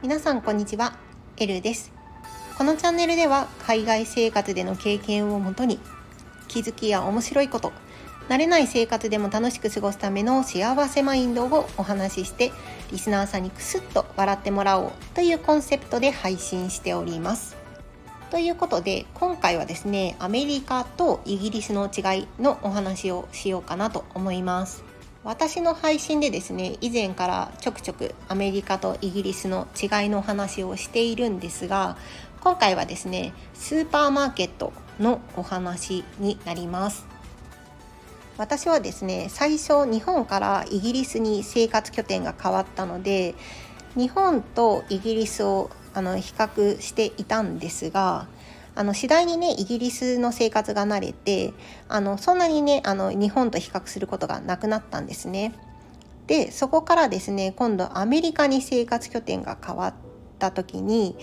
皆さんこんにちは、エルです。このチャンネルでは海外生活での経験をもとに気づきや面白いこと慣れない生活でも楽しく過ごすための幸せマインドをお話ししてリスナーさんにクスッと笑ってもらおうというコンセプトで配信しております。ということで今回はですねアメリカとイギリスの違いのお話をしようかなと思います。私の配信でですね以前からちょくちょくアメリカとイギリスの違いのお話をしているんですが今回はですねスーパーマーケットのお話になります。私はですね最初日本からイギリスに生活拠点が変わったので日本とイギリスをあの比較していたんですがあの次第にねイギリスの生活が慣れてあのそんなにねあの日本と比較することがなくなったんですね。でそこからですね今度アメリカに生活拠点が変わった時に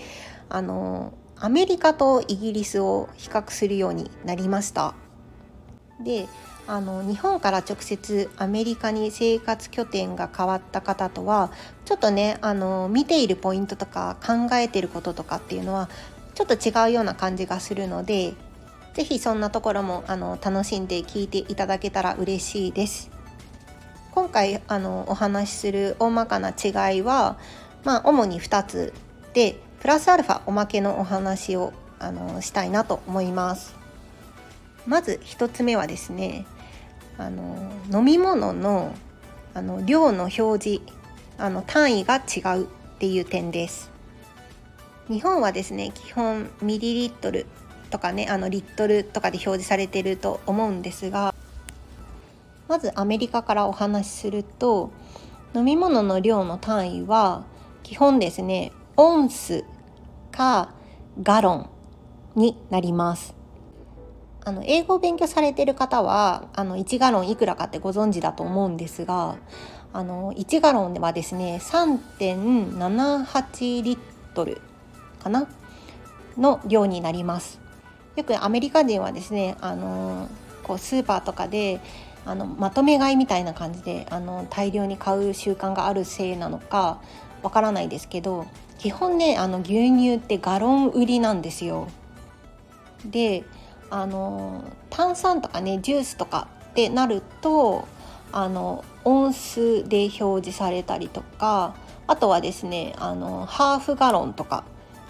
あのアメリカとイギリスを比較するようになりました。であの日本から直接アメリカに生活拠点が変わった方とはちょっとねあの見ているポイントとか考えてることとかっていうのはちょっと違うような感じがするので是非そんなところもあの楽しんで聞いていただけたら嬉しいです。今回あのお話しする大まかな違いは、まあ、主に2つでプラスアルファおまけのお話をあのしたいなと思います。まず1つ目はですねあの飲み物のあの量の表示あの単位が違うっていう点です。日本はですね基本ミリリットルとかねあのリットルとかで表示されてると思うんですがまずアメリカからお話しすると飲み物の量の単位は基本ですねオンスかガロンになります。あの英語を勉強されてる方はあの1ガロンいくらかってご存知だと思うんですがあの1ガロンではですね3.78リットルかな？の量になります。よくアメリカ人はですねあのこうスーパーとかであのまとめ買いみたいな感じであの大量に買う習慣があるせいなのかわからないですけど基本ねあの牛乳ってガロン売りなんですよ。であの炭酸とかねジュースとかってなるとあの音数で表示されたりとかあとはですねあのハーフガロンとか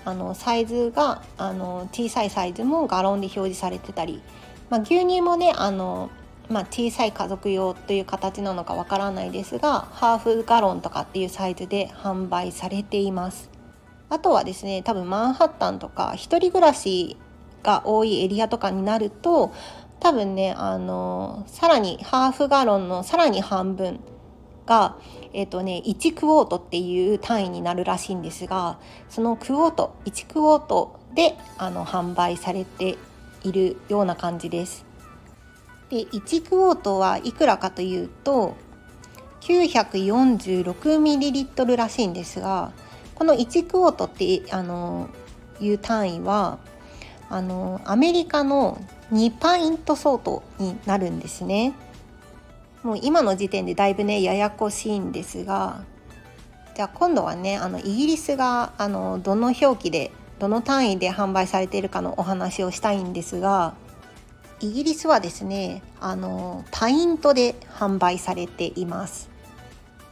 あのサイズがあの小さいサイズもガロンで表示されてたり、まあ、牛乳もねあの、まあ、小さい家族用という形なのかわからないですがハーフガロンとかっていうサイズで販売されています。あとはですね多分マンハッタンとか一人暮らしが多いエリアとかになると多分ねあのさらにハーフガロンのさらに半分が、えーとね、1クォートっていう単位になるらしいんですがそのクォート1クォートであの販売されているような感じです。で1クォートはいくらかというと 946ml らしいんですがこの1クォートってあのいう単位はあのアメリカの2パイント相当になるんですね。もう今の時点でだいぶねややこしいんですがじゃあ今度はねあのイギリスがあのどの表記でどの単位で販売されているかのお話をしたいんですがイギリスはですねあのパイントで販売されています。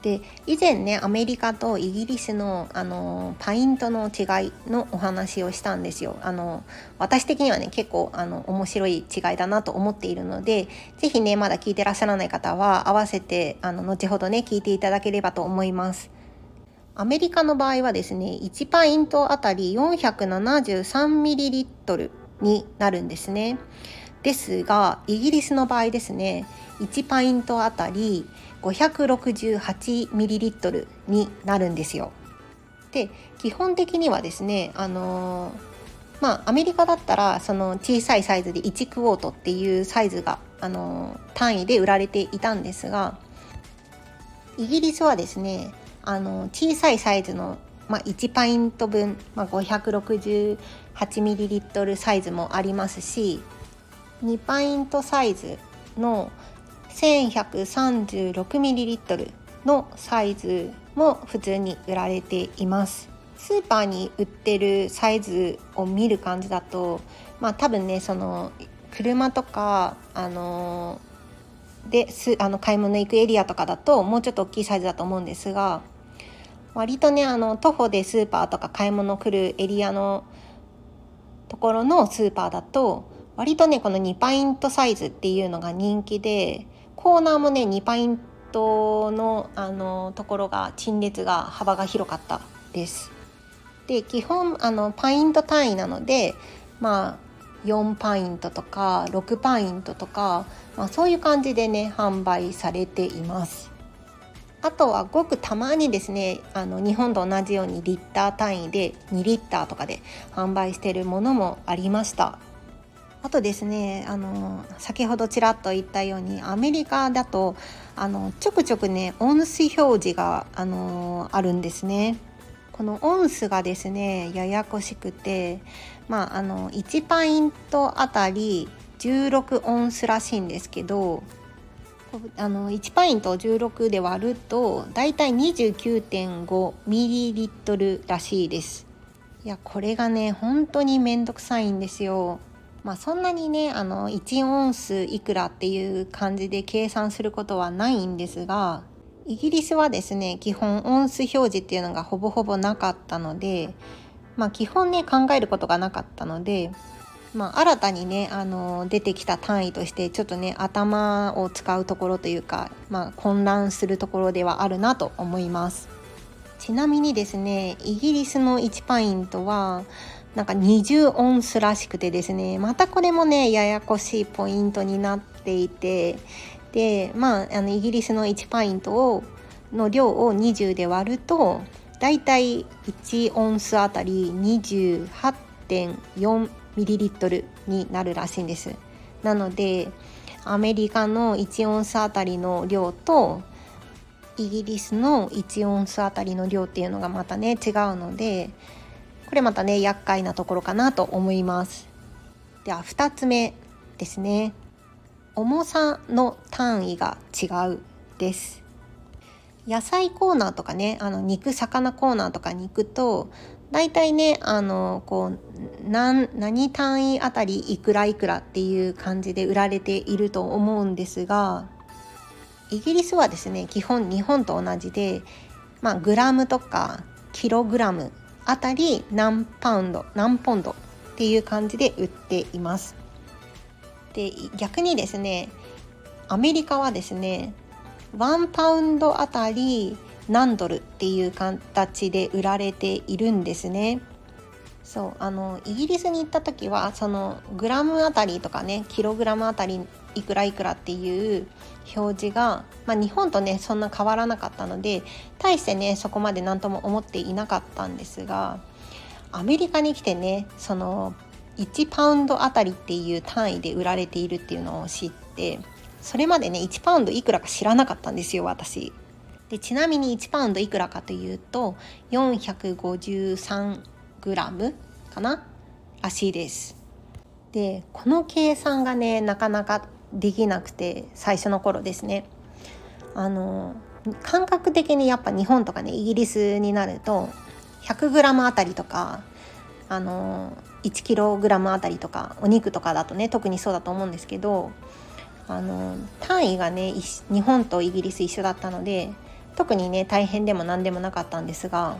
で以前ねアメリカとイギリスのあのパイントの違いのお話をしたんですよ。あの私的にはね結構あの面白い違いだなと思っているので是非ねまだ聞いてらっしゃらない方は合わせてあの後ほどね聞いていただければと思います。アメリカの場合はですね1パイントあたり 473ml になるんですね。ですがイギリスの場合ですね1パイントあたり 568ml になるんですよ。で基本的にはですねあのまあアメリカだったらその小さいサイズで1クォートっていうサイズがあの単位で売られていたんですがイギリスはですねあの小さいサイズの、まあ、1パイント分、まあ、568ml サイズもありますし2パイントサイズの 1136ml のサイズも普通に売られています。スーパーに売ってるサイズを見る感じだとまあ多分ねその車とかあのですあの買い物行くエリアとかだともうちょっと大きいサイズだと思うんですが割とねあの徒歩でスーパーとか買い物来るエリアのところのスーパーだと割とねこの2パイントサイズっていうのが人気でコーナーもね2パイントのあのところが陳列が幅が広かったです。で基本あのパイント単位なのでまあ4パイントとか6パイントとか、まあ、そういう感じでね販売されています。あとはごくたまにですねあの日本と同じようにリッター単位で2リッターとかで販売してるものもありましたあとですねあの先ほどちらっと言ったようにアメリカだとあのちょくちょくねオンス表示があのあるんですね。このオンスがですねややこしくてまああの1パイントあたり16オンスらしいんですけどあの1パイントを16で割るとだいたい29.5ミリリットルらしいです。いやこれがね本当にめんどくさいんですよ。まあそんなにねあの1オンスいくらっていう感じで計算することはないんですがイギリスはですね基本オンス表示っていうのがほぼほぼなかったのでまあ基本ね考えることがなかったのでまあ、新たにねあの出てきた単位としてちょっとね頭を使うところというか、まあ、混乱するところではあるなと思います。ちなみにですねイギリスの1パイントはなんか20オンスらしくてですねまたこれもねややこしいポイントになっていてでまああのイギリスの1パイントをの量を20で割るとだいたい1オンスあたり28.4ミリリットルになるらしいんです。なのでアメリカの1オンスあたりの量とイギリスの1オンスあたりの量っていうのがまたね違うのでこれまたね厄介なところかなと思います。では2つ目ですね。重さの単位が違うです。野菜コーナーとかねあの肉魚コーナーとかに行くと大体ねあのこう何何単位あたりいくらいくらっていう感じで売られていると思うんですがイギリスはですね基本日本と同じで、まあ、グラムとかキログラムあたり何パウンド何ポンドっていう感じで売っています。で逆にですねアメリカはですね1パウンドあたり何ドルっていう形で売られているんですね。そうあのイギリスに行った時はそのグラムあたりとかねキログラムあたりいくらいくらっていう表示が、まあ、日本とねそんな変わらなかったので大してねそこまで何とも思っていなかったんですがアメリカに来てねその1パウンドあたりっていう単位で売られているっていうのを知ってそれまでね1パウンドいくらか知らなかったんですよ私。でちなみに1パウンドいくらかというと453グラムかな？らしいです。でこの計算がねなかなかできなくて最初の頃ですね。あの感覚的にやっぱ日本とかねイギリスになると 100g あたりとかあの 1kg あたりとかお肉とかだとね特にそうだと思うんですけどあの単位がね日本とイギリス一緒だったので特にね大変でも何でもなかったんですが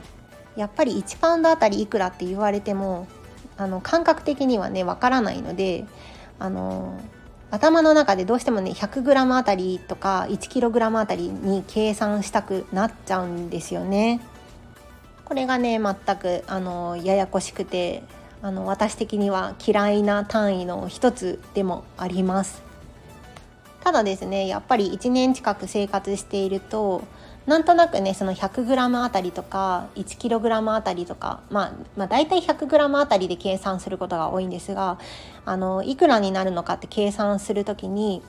やっぱり1パウンドあたりいくらって言われてもあの感覚的にはねわからないのであの頭の中でどうしてもね 100g あたりとか 1kg あたりに計算したくなっちゃうんですよね。これがね全くあのややこしくてあの私的には嫌いな単位の一つでもあります。ただですねやっぱり1年近く生活しているとなんとなくねその 100g あたりとか 1kg あたりとか、まあ、まあ大体 100g あたりで計算することが多いんですがあのいくらになるのかって計算する時に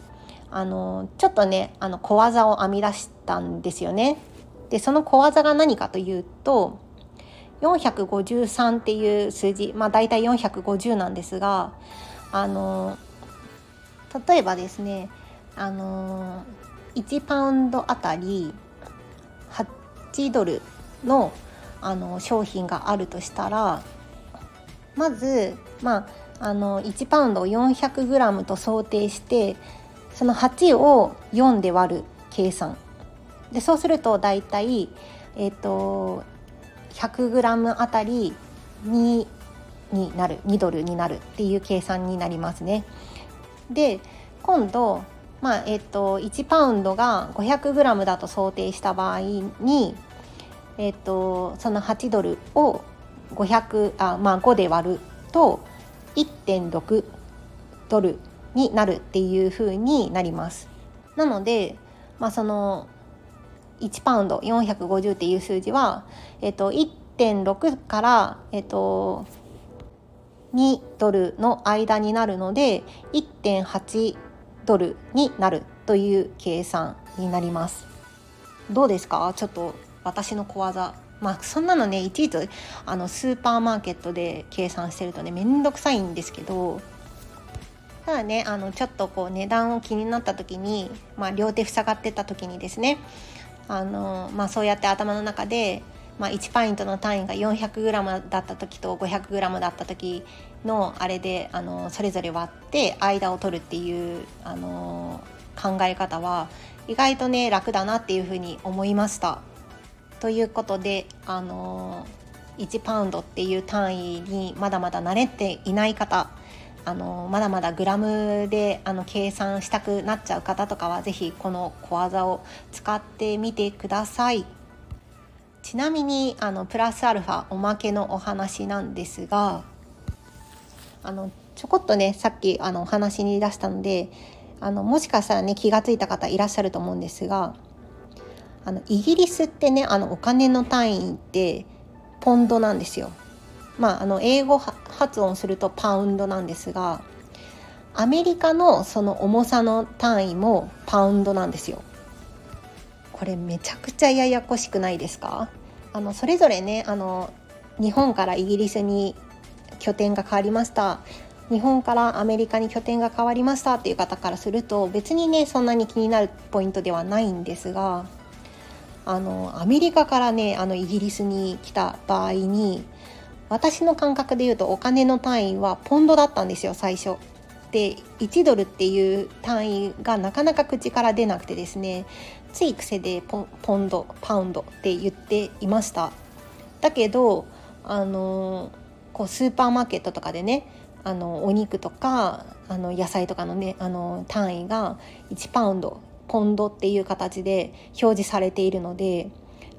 あのちょっとねあの小技を編み出したんですよね。でその小技が何かというと453っていう数字まあ大体450なんですがあの例えばですねあの1パウンドあたり8ドルのあの商品があるとしたらまず、まあ、あの1パウンドを 400g と想定してその8を4で割る計算でそうすると大体、えーと、100g あたり2になる2ドルになるっていう計算になりますね。で今度、まあえーと、1パウンドが 500g だと想定した場合に、えーと、その8ドルを500あ、まあ、5で割ると1.6ドルになるっていう風になります。なので、まあ、その1パウンド450っていう数字は、えっと、1.6から、えっと、2ドルの間になるので1.8ドルになるという計算になります。どうですか？ちょっと私の小技まあそんなのねいちいちあのスーパーマーケットで計算してるとねめんどくさいんですけどただねあのちょっとこう値段を気になった時に、まあ、両手塞がってた時にですねあの、まあ、そうやって頭の中で、まあ、1パイントの単位が 400g だった時と 500g だった時のあれであのそれぞれ割って間を取るっていうあの考え方は意外とね楽だなっていうふうに思いました。ということであの1パウンドっていう単位にまだまだ慣れていない方あのまだまだグラムであの計算したくなっちゃう方とかは是非この小技を使ってみてください。ちなみにあのプラスアルファおまけのお話なんですがあのちょこっとねさっきあのお話に出したのであのもしかしたらね気が付いた方いらっしゃると思うんですがあのイギリスってねあのお金の単位ってポンドなんですよ。まあ、あの英語発音するとパウンドなんですがアメリカのその重さの単位もパウンドなんですよ。これめちゃくちゃややこしくないですか？あのそれぞれねあの日本からイギリスに拠点が変わりました日本からアメリカに拠点が変わりましたっていう方からすると別にねそんなに気になるポイントではないんですがあのアメリカからねあのイギリスに来た場合に私の感覚で言うとお金の単位はポンドだったんですよ最初。で1ドルっていう単位がなかなか口から出なくてですねつい癖でポポンドパウンドって言っていましただけどあのこうスーパーマーケットとかでねあのお肉とかあの野菜とかのねあの単位が1パウンドポンドっていう形で表示されているので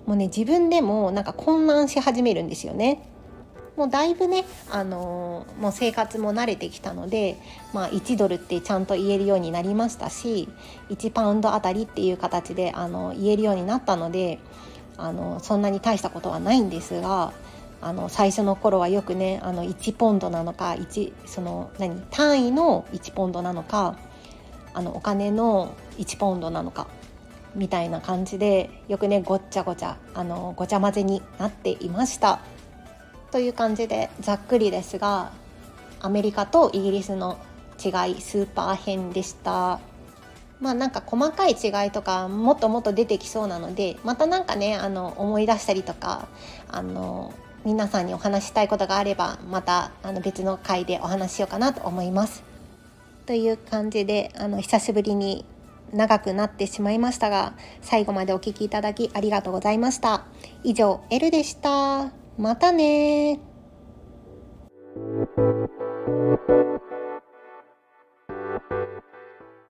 もうね自分でもなんか混乱し始めるんですよね。もうだいぶね、あのー、もう生活も慣れてきたので、まあ、1ドルってちゃんと言えるようになりましたし1パウンドあたりっていう形であの言えるようになったのであのそんなに大したことはないんですがあの最初の頃はよくねあの1ポンドなのか1その何単位の1ポンドなのかあのお金の1ポンドなのかみたいな感じでよくねごっちゃごちゃあのごちゃ混ぜになっていました。という感じでざっくりですがアメリカとイギリスの違いスーパー編でしたまあなんか細かい違いとかもっともっと出てきそうなのでまた何かねあの思い出したりとかあの皆さんにお話したいことがあればまたあの別の回でお話しようかなと思います。という感じであの久しぶりに長くなってしまいましたが最後までお聴きいただきありがとうございました。以上 L でした。またね